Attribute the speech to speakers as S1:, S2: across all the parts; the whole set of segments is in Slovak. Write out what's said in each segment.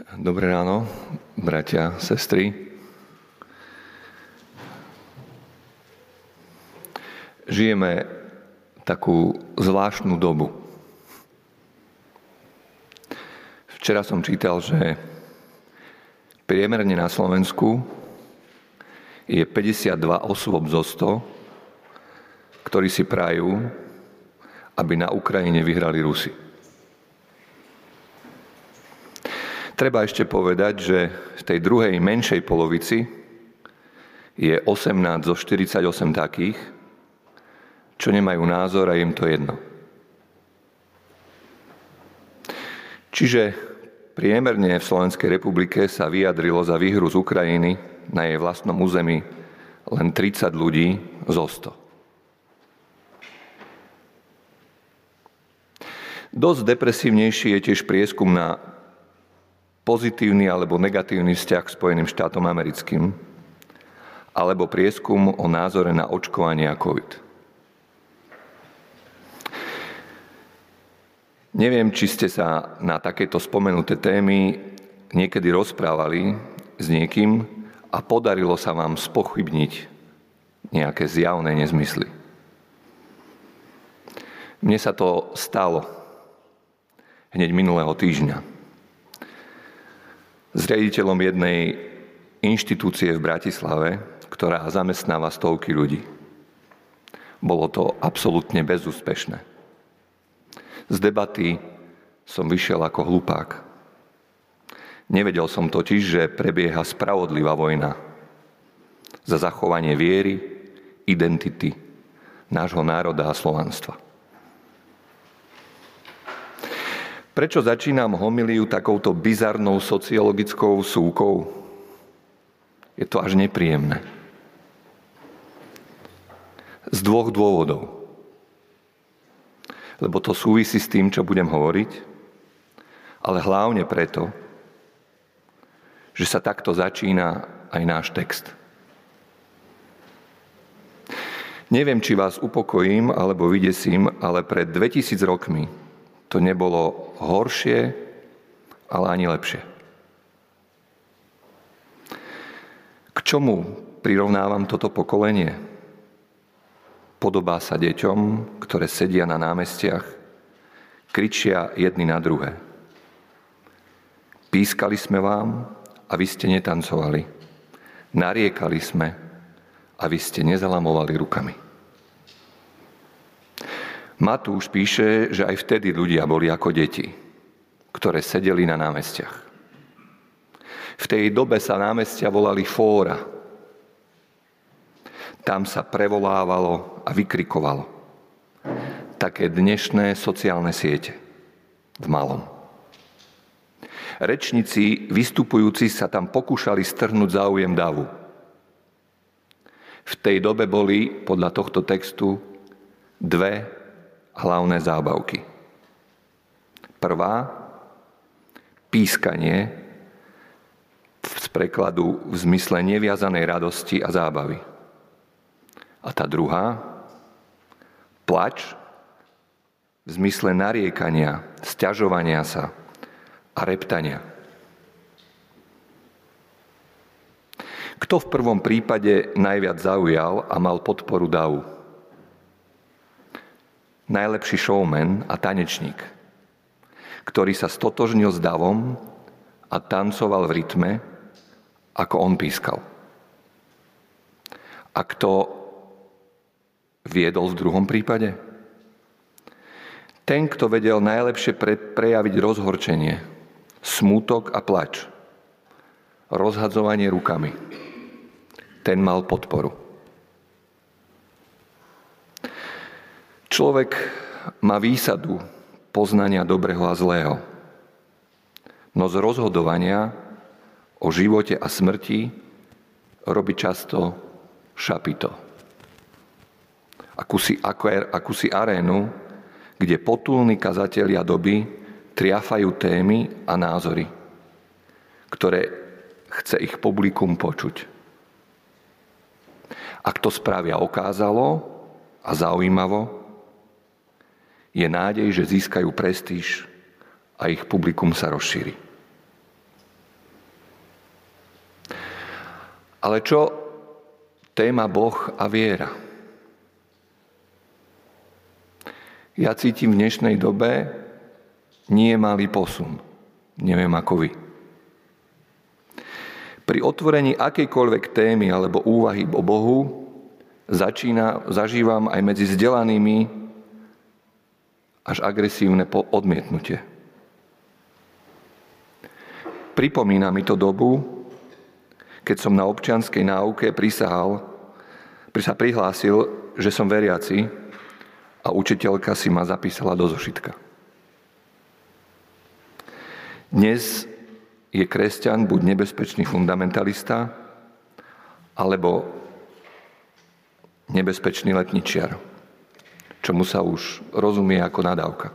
S1: Dobré ráno, bratia, sestry. Žijeme takú zvláštnu dobu. Včera som čítal, že priemerne na Slovensku je 52 osôb zo 100, ktorí si prajú, aby na Ukrajine vyhrali Rusy. Treba ešte povedať, že v tej druhej menšej polovici je 18 zo 48 takých, čo nemajú názor a im to jedno. Čiže priemerne v Slovenskej republike sa vyjadrilo za výhru z Ukrajiny na jej vlastnom území len 30 ľudí zo 100. Dosť depresívnejší je tiež prieskum na pozitívny alebo negatívny vzťah k Spojeným štátom americkým, alebo prieskum o názore na očkovanie a COVID. Neviem, či ste sa na takéto spomenuté témy niekedy rozprávali s niekým a podarilo sa vám spochybniť nejaké zjavné nezmysly. Mne sa to stalo hneď minulého týždňa s riaditeľom jednej inštitúcie v Bratislave, ktorá zamestnáva stovky ľudí. Bolo to absolútne bezúspešné. Z debaty som vyšiel ako hlupák. Nevedel som totiž, že prebieha spravodlivá vojna za zachovanie viery, identity nášho národa a slovanstva. Prečo začínam homiliu takouto bizarnou sociologickou súkou? Je to až nepríjemné. Z dvoch dôvodov. Lebo to súvisí s tým, čo budem hovoriť, ale hlavne preto, že sa takto začína aj náš text. Neviem, či vás upokojím alebo vydesím, ale pred 2000 rokmi to nebolo horšie, ale ani lepšie. K čomu prirovnávam toto pokolenie? Podobá sa deťom, ktoré sedia na námestiach, kričia jedni na druhé. Pískali sme vám a vy ste netancovali. Nariekali sme a vy ste nezalamovali rukami. Matúš píše, že aj vtedy ľudia boli ako deti, ktoré sedeli na námestiach. V tej dobe sa námestia volali fóra. Tam sa prevolávalo a vykrikovalo. Také dnešné sociálne siete v malom. Rečníci vystupujúci sa tam pokúšali strhnúť záujem davu. V tej dobe boli, podľa tohto textu, dve hlavné zábavky. Prvá, pískanie z prekladu v zmysle neviazanej radosti a zábavy. A tá druhá, plač v zmysle nariekania, sťažovania sa a reptania. Kto v prvom prípade najviac zaujal a mal podporu davu? Najlepší showman a tanečník, ktorý sa stotožnil s davom a tancoval v rytme, ako on pískal. A kto viedol v druhom prípade? Ten, kto vedel najlepšie pre, prejaviť rozhorčenie, smútok a plač, rozhadzovanie rukami, ten mal podporu. Človek má výsadu poznania dobrého a zlého. No z rozhodovania o živote a smrti robí často šapito. Akúsi, akúsi arénu, kde potulní kazatelia doby triafajú témy a názory, ktoré chce ich publikum počuť. Ak to spravia okázalo a zaujímavo, je nádej, že získajú prestíž a ich publikum sa rozšíri. Ale čo téma Boh a viera? Ja cítim v dnešnej dobe nie malý posun. Neviem ako vy. Pri otvorení akejkoľvek témy alebo úvahy o Bohu začína, zažívam aj medzi vzdelanými až agresívne odmietnutie. Pripomína mi to dobu, keď som na občianskej náuke prisahal, sa prihlásil, že som veriaci a učiteľka si ma zapísala do zošitka. Dnes je kresťan buď nebezpečný fundamentalista, alebo nebezpečný letničiar, čomu sa už rozumie ako nadávka.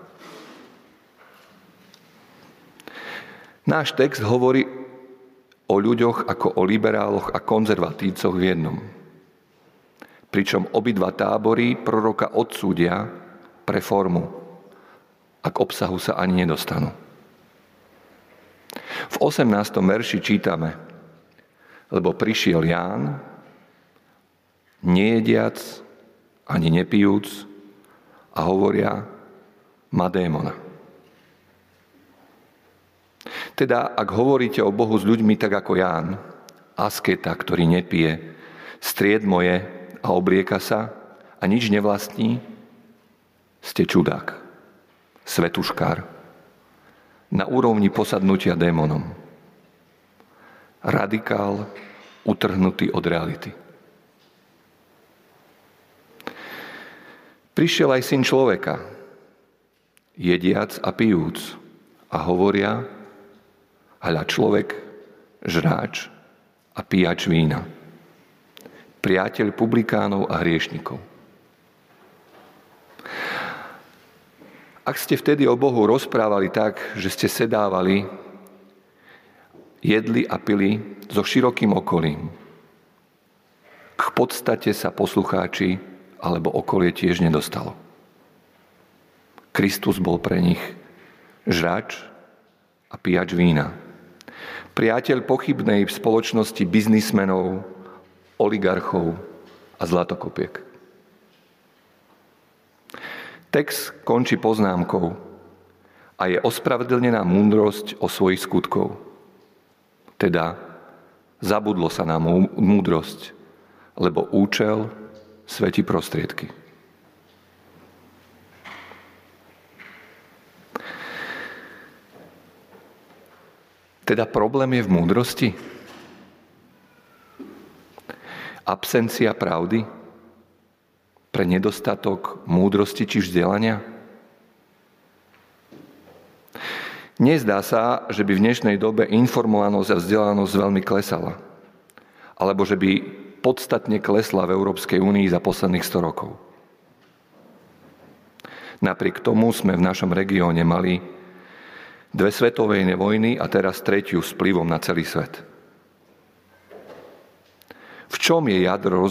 S1: Náš text hovorí o ľuďoch ako o liberáloch a konzervatívcoch v jednom. Pričom obidva tábory proroka odsúdia pre formu a obsahu sa ani nedostanú. V 18. verši čítame, lebo prišiel Ján, nejediac ani nepijúc a hovoria, má démona. Teda, ak hovoríte o Bohu s ľuďmi tak ako Ján, asketa, ktorý nepije, stried moje a oblieka sa a nič nevlastní, ste čudák, svetuškár, na úrovni posadnutia démonom. Radikál, utrhnutý od reality. Prišiel aj syn človeka, jediac a pijúc, a hovoria, hľa človek, žráč a pijač vína, priateľ publikánov a hriešnikov. Ak ste vtedy o Bohu rozprávali tak, že ste sedávali, jedli a pili so širokým okolím, k podstate sa poslucháči alebo okolie tiež nedostalo. Kristus bol pre nich žrač a pijač vína. Priateľ pochybnej v spoločnosti biznismenov, oligarchov a zlatokopiek. Text končí poznámkou a je ospravedlnená múdrosť o svojich skutkov. Teda zabudlo sa na múdrosť, lebo účel svetí prostriedky. Teda problém je v múdrosti? Absencia pravdy? Pre nedostatok múdrosti či vzdelania? Nezdá sa, že by v dnešnej dobe informovanosť a vzdelanosť veľmi klesala. Alebo že by podstatne klesla v Európskej únii za posledných 100 rokov. Napriek tomu sme v našom regióne mali dve svetové vojny a teraz tretiu s vplyvom na celý svet. V čom je jadro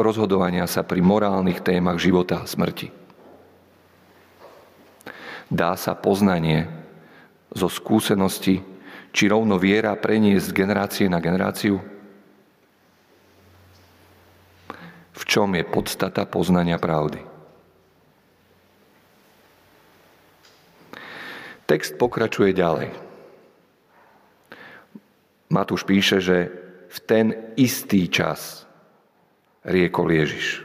S1: rozhodovania sa pri morálnych témach života a smrti? Dá sa poznanie zo skúsenosti či rovno viera preniesť z generácie na generáciu? v čom je podstata poznania pravdy. Text pokračuje ďalej. Matúš píše, že v ten istý čas riekol Ježiš.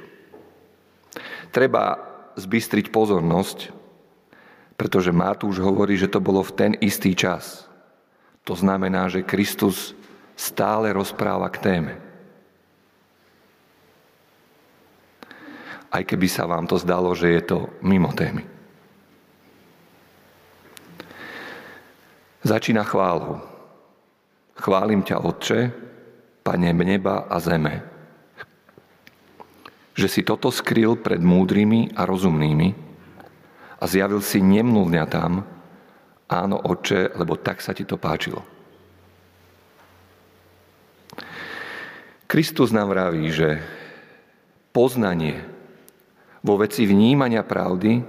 S1: Treba zbystriť pozornosť, pretože Matúš hovorí, že to bolo v ten istý čas. To znamená, že Kristus stále rozpráva k téme. Aj keby sa vám to zdalo, že je to mimo témy. Začína chválou. Chválim ťa, Otče, Pane neba a zeme, že si toto skryl pred múdrymi a rozumnými a zjavil si nemluvňa tam, áno, Otče, lebo tak sa ti to páčilo. Kristus nám vraví, že poznanie vo veci vnímania pravdy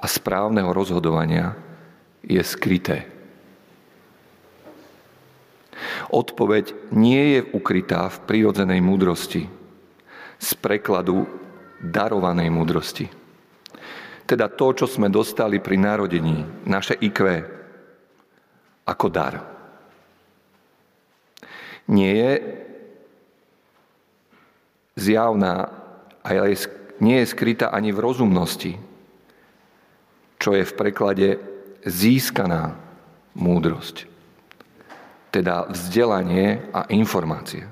S1: a správneho rozhodovania je skryté. Odpoveď nie je ukrytá v prirodzenej múdrosti, z prekladu darovanej múdrosti. Teda to, čo sme dostali pri narodení, naše IQ, ako dar. Nie je zjavná a nie je skrytá ani v rozumnosti, čo je v preklade získaná múdrosť, teda vzdelanie a informácie.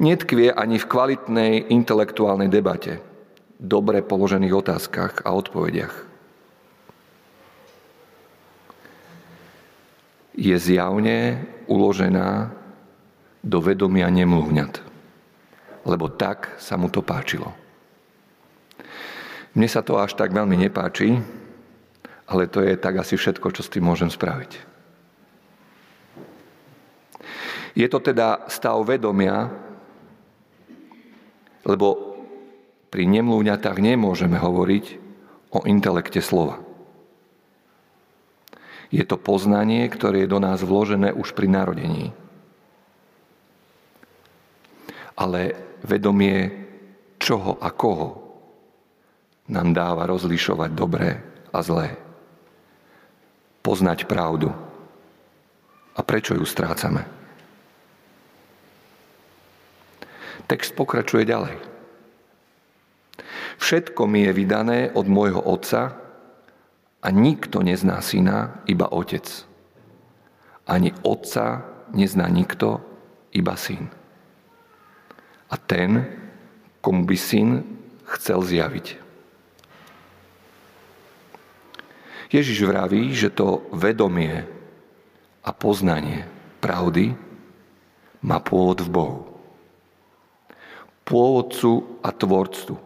S1: Netkvie ani v kvalitnej intelektuálnej debate, dobre položených otázkach a odpovediach. Je zjavne uložená do vedomia nemluvňat, lebo tak sa mu to páčilo. Mne sa to až tak veľmi nepáči, ale to je tak asi všetko, čo s tým môžem spraviť. Je to teda stav vedomia, lebo pri nemlúňatách nemôžeme hovoriť o intelekte slova. Je to poznanie, ktoré je do nás vložené už pri narodení. Ale vedomie čoho a koho nám dáva rozlišovať dobré a zlé poznať pravdu. A prečo ju strácame? Text pokračuje ďalej. Všetko mi je vydané od môjho otca a nikto nezná syna, iba otec. Ani otca nezná nikto, iba syn. A ten, komu by syn chcel zjaviť. Ježiš vraví, že to vedomie a poznanie pravdy má pôvod v Bohu. Pôvodcu a tvorcu.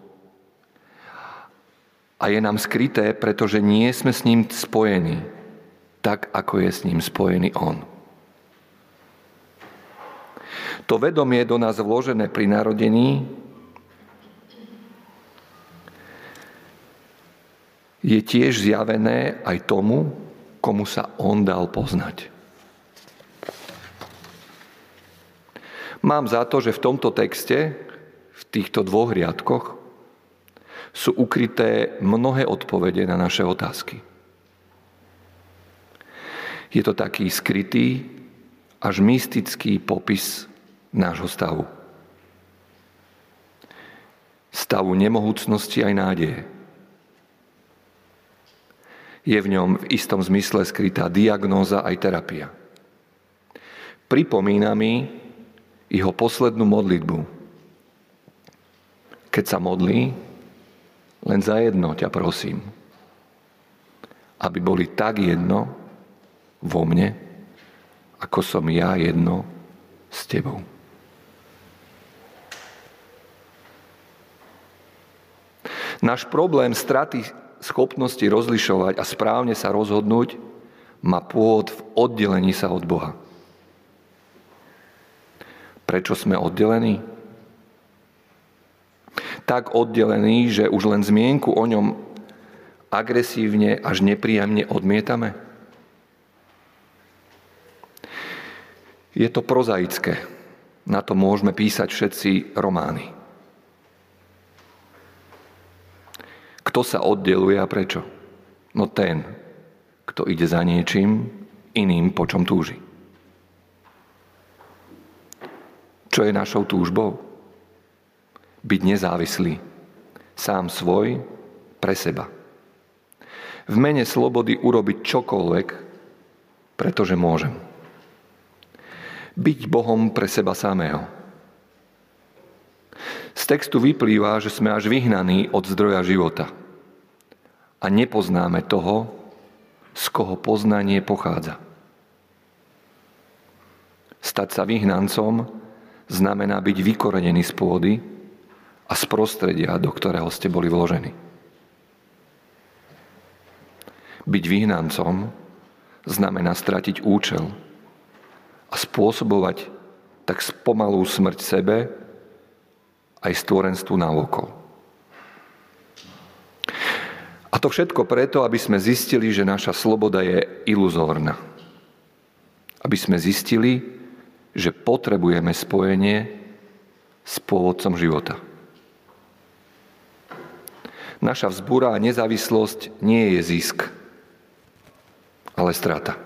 S1: A je nám skryté, pretože nie sme s ním spojení, tak ako je s ním spojený On. To vedomie do nás vložené pri narodení je tiež zjavené aj tomu, komu sa on dal poznať. Mám za to, že v tomto texte, v týchto dvoch riadkoch, sú ukryté mnohé odpovede na naše otázky. Je to taký skrytý, až mystický popis nášho stavu. Stavu nemohúcnosti aj nádeje je v ňom v istom zmysle skrytá diagnóza aj terapia. Pripomína mi jeho poslednú modlitbu. Keď sa modlí, len za jedno ťa prosím. Aby boli tak jedno vo mne, ako som ja jedno s tebou. Náš problém straty schopnosti rozlišovať a správne sa rozhodnúť má pôvod v oddelení sa od Boha. Prečo sme oddelení? Tak oddelení, že už len zmienku o ňom agresívne až nepríjemne odmietame? Je to prozaické. Na to môžeme písať všetci romány. Kto sa oddeluje a prečo? No ten, kto ide za niečím iným, po čom túži. Čo je našou túžbou? Byť nezávislý, sám svoj, pre seba. V mene slobody urobiť čokoľvek, pretože môžem. Byť Bohom pre seba samého. Z textu vyplýva, že sme až vyhnaní od zdroja života – a nepoznáme toho, z koho poznanie pochádza. Stať sa vyhnancom znamená byť vykorenený z pôdy a z prostredia, do ktorého ste boli vložení. Byť vyhnancom znamená stratiť účel a spôsobovať tak spomalú smrť sebe aj stvorenstvu na okolo. A to všetko preto, aby sme zistili, že naša sloboda je iluzórna. aby sme zistili, že potrebujeme spojenie s pôvodcom života. Naša vzbúra a nezávislosť nie je zisk, ale strata.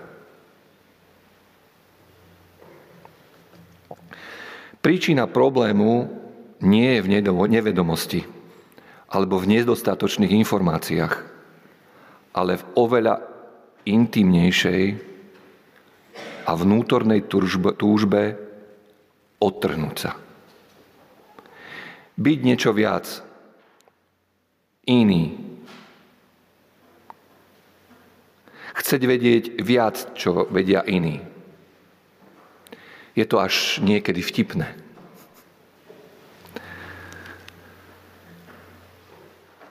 S1: Príčina problému nie je v nevedomosti alebo v nedostatočných informáciách, ale v oveľa intimnejšej a vnútornej túžbe odtrhnúť sa. Byť niečo viac, iný. Chceť vedieť viac, čo vedia iní. Je to až niekedy vtipné.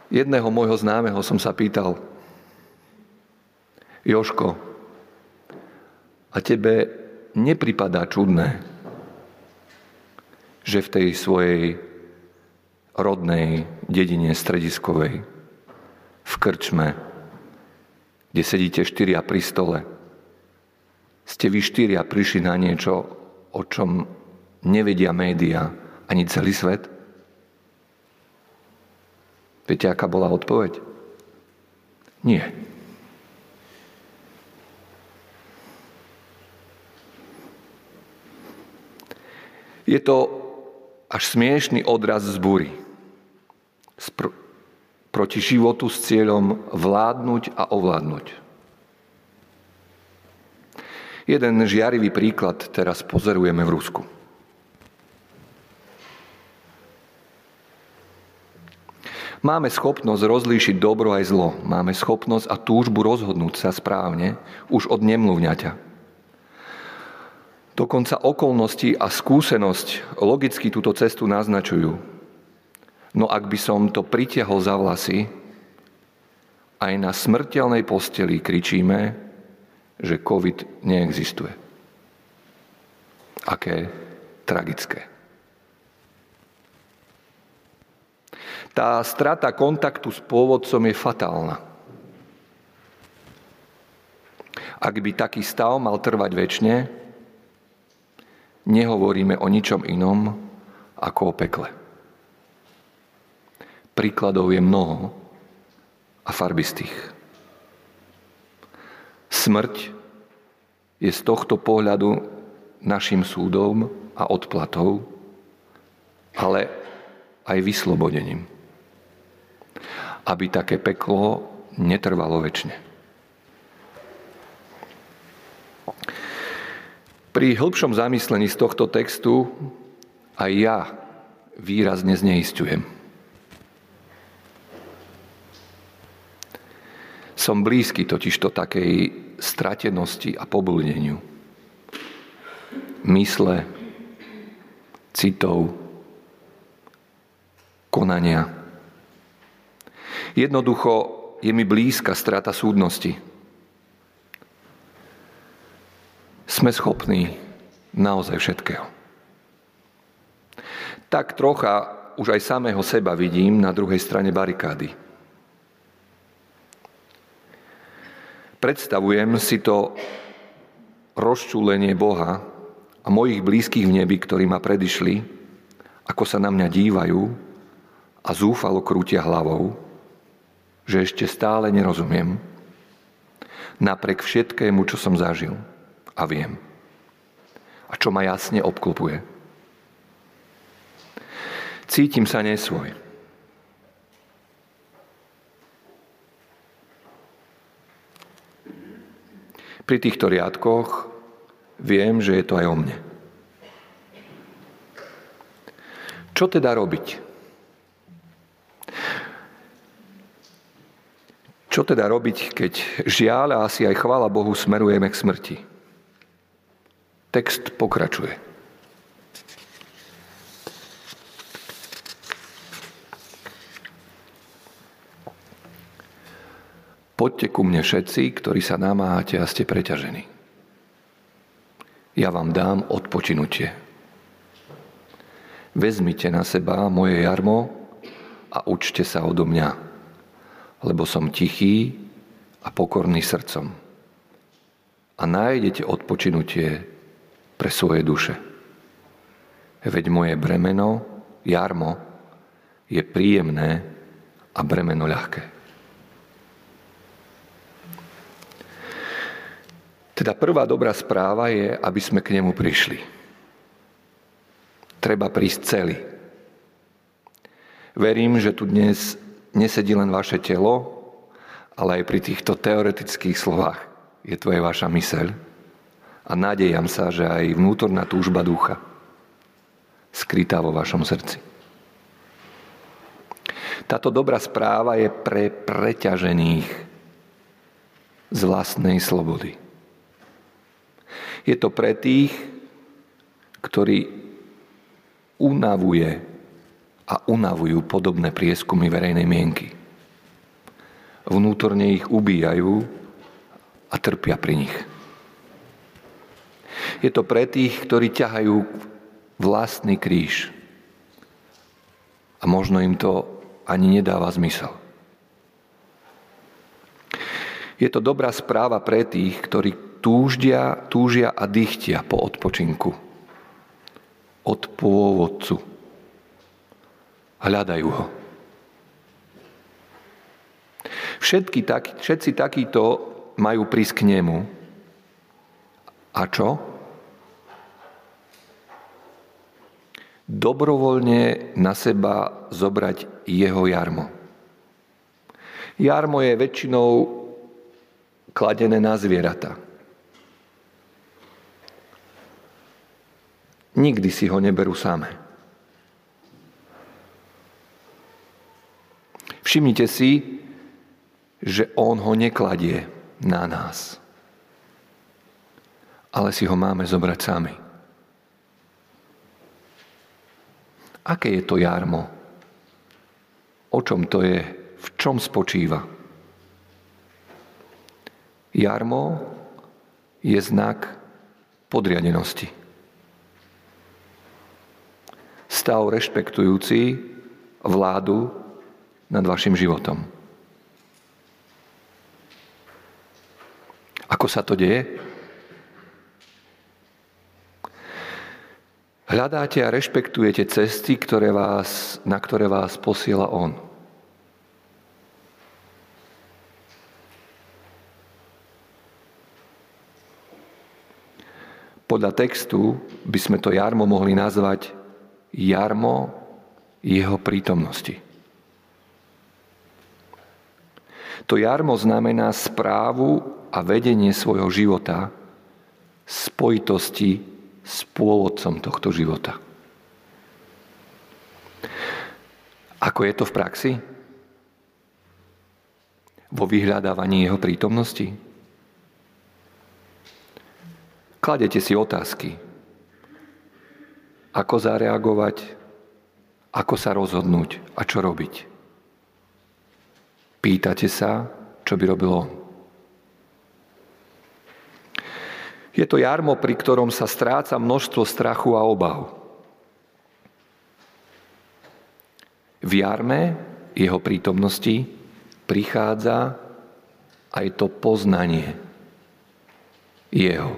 S1: Jedného môjho známeho som sa pýtal, Joško, a tebe nepripadá čudné, že v tej svojej rodnej dedine strediskovej, v krčme, kde sedíte štyria pri stole, ste vy štyria prišli na niečo, o čom nevedia média ani celý svet? Viete, aká bola odpoveď? Nie. Je to až smiešný odraz zbúry pr- proti životu s cieľom vládnuť a ovládnuť. Jeden žiarivý príklad teraz pozorujeme v Rusku. Máme schopnosť rozlíšiť dobro aj zlo. Máme schopnosť a túžbu rozhodnúť sa správne už od nemluvňaťa. Dokonca okolnosti a skúsenosť logicky túto cestu naznačujú. No ak by som to pritiahol za vlasy, aj na smrteľnej posteli kričíme, že COVID neexistuje. Aké tragické. Tá strata kontaktu s pôvodcom je fatálna. Ak by taký stav mal trvať väčšine, nehovoríme o ničom inom ako o pekle. Príkladov je mnoho a farbistých. Smrť je z tohto pohľadu našim súdom a odplatou, ale aj vyslobodením. Aby také peklo netrvalo väčšine. Pri hĺbšom zamyslení z tohto textu aj ja výrazne zneistujem. Som blízky totižto takej stratenosti a poblúdeniu. Mysle, citov, konania. Jednoducho je mi blízka strata súdnosti. Sme schopní naozaj všetkého. Tak trocha už aj samého seba vidím na druhej strane barikády. Predstavujem si to rozčúlenie Boha a mojich blízkych v nebi, ktorí ma predišli, ako sa na mňa dívajú a zúfalo krútia hlavou, že ešte stále nerozumiem, napriek všetkému, čo som zažil a viem. A čo ma jasne obklopuje. Cítim sa nesvoj. Pri týchto riadkoch viem, že je to aj o mne. Čo teda robiť? Čo teda robiť, keď žiaľ a asi aj chvála Bohu smerujeme k smrti? Text pokračuje. Poďte ku mne všetci, ktorí sa namáhate a ste preťažení. Ja vám dám odpočinutie. Vezmite na seba moje jarmo a učte sa odo mňa, lebo som tichý a pokorný srdcom. a nájdete odpočinutie pre svoje duše. Veď moje bremeno, jarmo, je príjemné a bremeno ľahké. Teda prvá dobrá správa je, aby sme k nemu prišli. Treba prísť celý. Verím, že tu dnes nesedí len vaše telo, ale aj pri týchto teoretických slovách je tu aj vaša myseľ. A nádejam sa, že aj vnútorná túžba ducha skrytá vo vašom srdci. Táto dobrá správa je pre preťažených z vlastnej slobody. Je to pre tých, ktorí unavuje a unavujú podobné prieskumy verejnej mienky. Vnútorne ich ubíjajú a trpia pri nich. Je to pre tých, ktorí ťahajú vlastný kríž. A možno im to ani nedáva zmysel. Je to dobrá správa pre tých, ktorí túždia, túžia a dychtia po odpočinku. Od pôvodcu. Hľadajú ho. Všetky tak, všetci takíto majú prísť k nemu. A čo? dobrovoľne na seba zobrať jeho jarmo. Jarmo je väčšinou kladené na zvieratá. Nikdy si ho neberú samé. Všimnite si, že on ho nekladie na nás, ale si ho máme zobrať sami. Aké je to jarmo? O čom to je? V čom spočíva? Jarmo je znak podriadenosti. Stav rešpektujúci vládu nad vašim životom. Ako sa to deje? Hľadáte a rešpektujete cesty, ktoré vás, na ktoré vás posiela On. Podľa textu by sme to jarmo mohli nazvať jarmo jeho prítomnosti. To jarmo znamená správu a vedenie svojho života spojitosti s pôvodcom tohto života. Ako je to v praxi? Vo vyhľadávaní jeho prítomnosti? Kladete si otázky. Ako zareagovať? Ako sa rozhodnúť? A čo robiť? Pýtate sa, čo by robil on. Je to jarmo, pri ktorom sa stráca množstvo strachu a obav. V jarme jeho prítomnosti prichádza aj to poznanie jeho,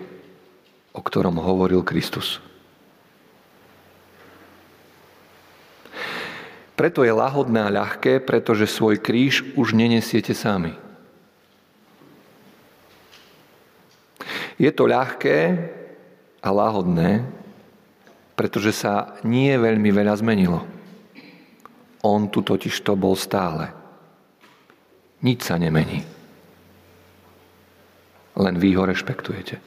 S1: o ktorom hovoril Kristus. Preto je lahodné a ľahké, pretože svoj kríž už nenesiete sami. Je to ľahké a láhodné, pretože sa nie veľmi veľa zmenilo. On tu totiž to bol stále. Nič sa nemení. Len vy ho rešpektujete.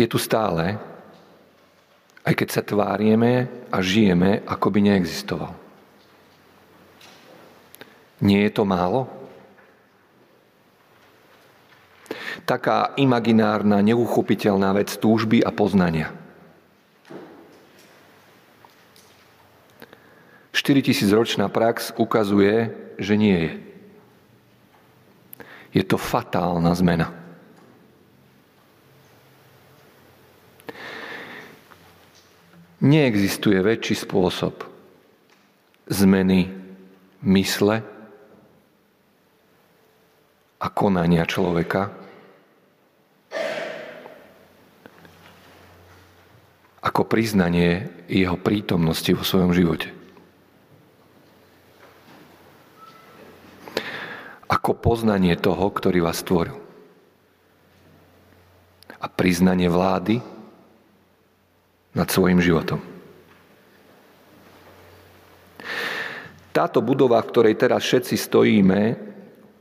S1: Je tu stále, aj keď sa tvárieme a žijeme, ako by neexistoval. Nie je to málo? Taká imaginárna, neuchopiteľná vec túžby a poznania. 4000 ročná prax ukazuje, že nie je. Je to fatálna zmena. Neexistuje väčší spôsob zmeny mysle, a konania človeka, ako priznanie jeho prítomnosti vo svojom živote. Ako poznanie toho, ktorý vás stvoril. A priznanie vlády nad svojim životom. Táto budova, v ktorej teraz všetci stojíme,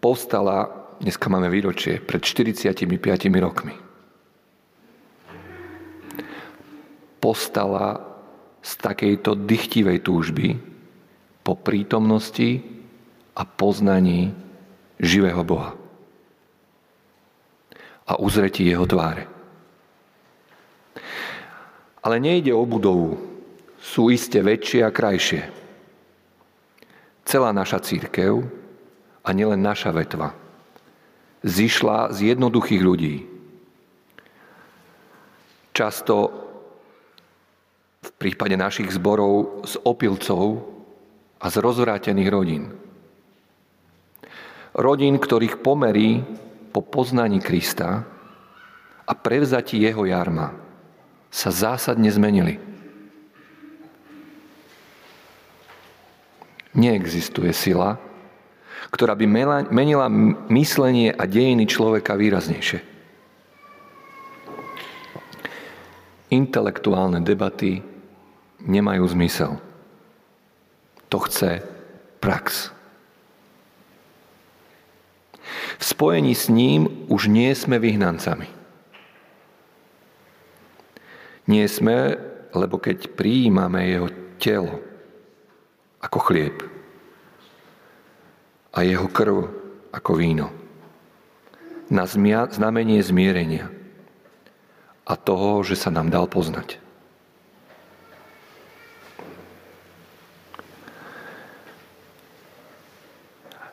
S1: povstala, dneska máme výročie, pred 45 rokmi. Postala z takejto dychtivej túžby po prítomnosti a poznaní živého Boha a uzretí jeho tváre. Ale nejde o budovu, sú iste väčšie a krajšie celá naša církev a nielen naša vetva zišla z jednoduchých ľudí. Často v prípade našich zborov z opilcov a z rozvrátených rodín. Rodín, ktorých pomerí po poznaní Krista a prevzatí jeho jarma sa zásadne zmenili. Neexistuje sila, ktorá by menila myslenie a dejiny človeka výraznejšie. Intelektuálne debaty nemajú zmysel. To chce prax. V spojení s ním už nie sme vyhnancami. Nie sme, lebo keď prijímame jeho telo, ako chlieb a jeho krv ako víno. Na znamenie zmierenia a toho, že sa nám dal poznať.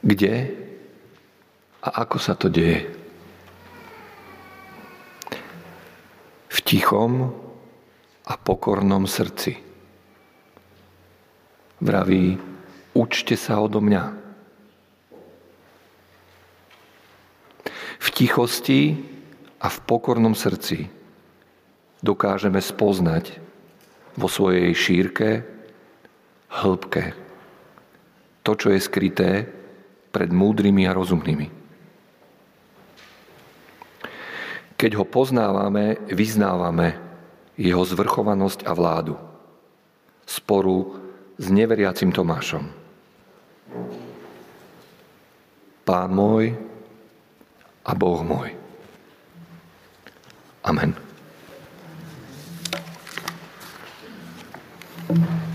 S1: Kde a ako sa to deje? V tichom a pokornom srdci vraví, učte sa odo mňa. V tichosti a v pokornom srdci dokážeme spoznať vo svojej šírke, hĺbke to, čo je skryté pred múdrymi a rozumnými. Keď ho poznávame, vyznávame jeho zvrchovanosť a vládu. Sporu s neveriacim Tomášom. Pán môj a Boh môj. Amen. thank you